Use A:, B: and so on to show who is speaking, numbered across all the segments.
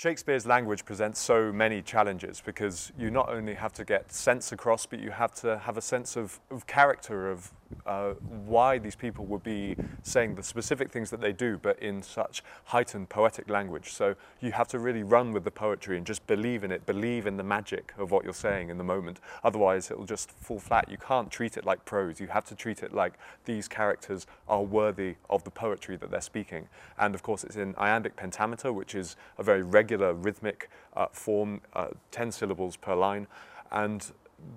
A: Shakespeare's language presents so many challenges because you not only have to get sense across, but you have to have a sense of, of character, of uh, why these people would be saying the specific things that they do, but in such heightened poetic language. So you have to really run with the poetry and just believe in it, believe in the magic of what you're saying in the moment. Otherwise, it'll just fall flat. You can't treat it like prose. You have to treat it like these characters are worthy of the poetry that they're speaking. And of course, it's in iambic pentameter, which is a very regular rhythmic uh, form, uh, 10 syllables per line. And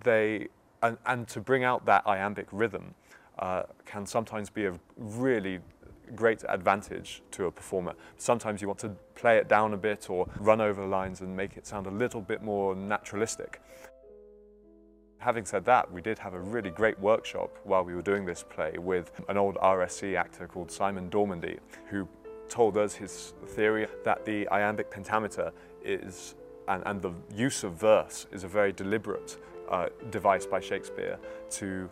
A: they and, and to bring out that iambic rhythm uh, can sometimes be a really great advantage to a performer. Sometimes you want to play it down a bit or run over the lines and make it sound a little bit more naturalistic. Having said that, we did have a really great workshop while we were doing this play with an old RSC actor called Simon Dormandy, who told us his theory that the iambic pentameter is, and, and the use of verse is a very deliberate uh, device by Shakespeare to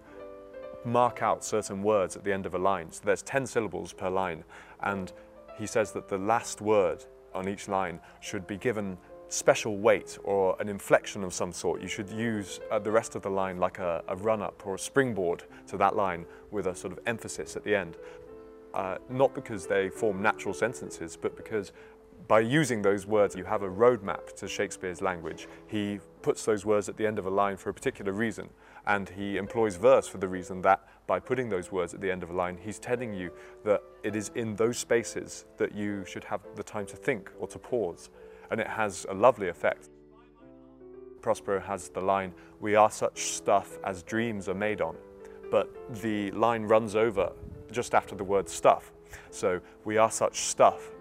A: mark out certain words at the end of a line. So there's 10 syllables per line, and he says that the last word on each line should be given special weight or an inflection of some sort. You should use uh, the rest of the line like a, a run-up or a springboard to that line with a sort of emphasis at the end. Uh, not because they form natural sentences, but because by using those words, you have a roadmap to Shakespeare's language. He puts those words at the end of a line for a particular reason, and he employs verse for the reason that by putting those words at the end of a line, he's telling you that it is in those spaces that you should have the time to think or to pause, and it has a lovely effect. Prospero has the line, we are such stuff as dreams are made on, but the line runs over just after the word stuff. So we are such stuff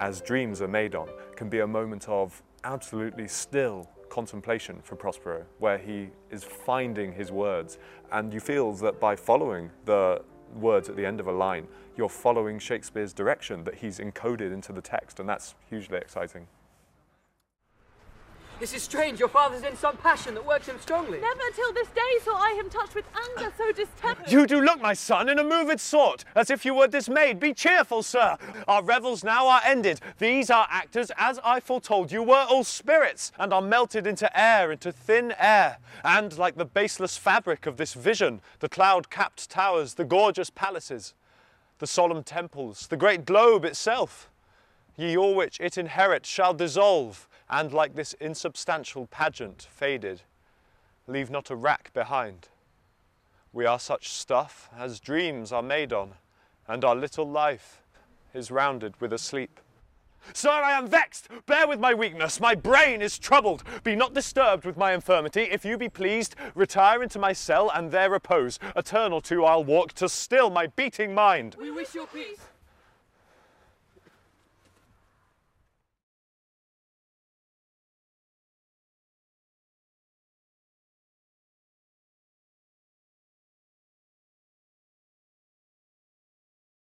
A: as dreams are made on, can be a moment of absolutely still contemplation for Prospero, where he is finding his words. And you feel that by following the words at the end of a line, you're following Shakespeare's direction that he's encoded into the text, and that's hugely exciting.
B: This is strange. Your father's in some passion that works him strongly.
C: Never till this day saw I him touched with anger so distempered.
D: You do look, my son, in a moved sort, as if you were dismayed. Be cheerful, sir. Our revels now are ended. These are actors, as I foretold you, were all spirits, and are melted into air, into thin air. And like the baseless fabric of this vision, the cloud-capped towers, the gorgeous palaces, the solemn temples, the great globe itself, ye all which it inherit shall dissolve, and like this insubstantial pageant faded, leave not a rack behind. We are such stuff as dreams are made on, and our little life is rounded with a sleep. Sir, I am vexed. Bear with my weakness. My brain is troubled. Be not disturbed with my infirmity. If you be pleased, retire into my cell and there repose. Eternal too I'll walk to still my beating mind.
B: We wish your peace.